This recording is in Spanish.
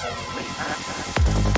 al canal!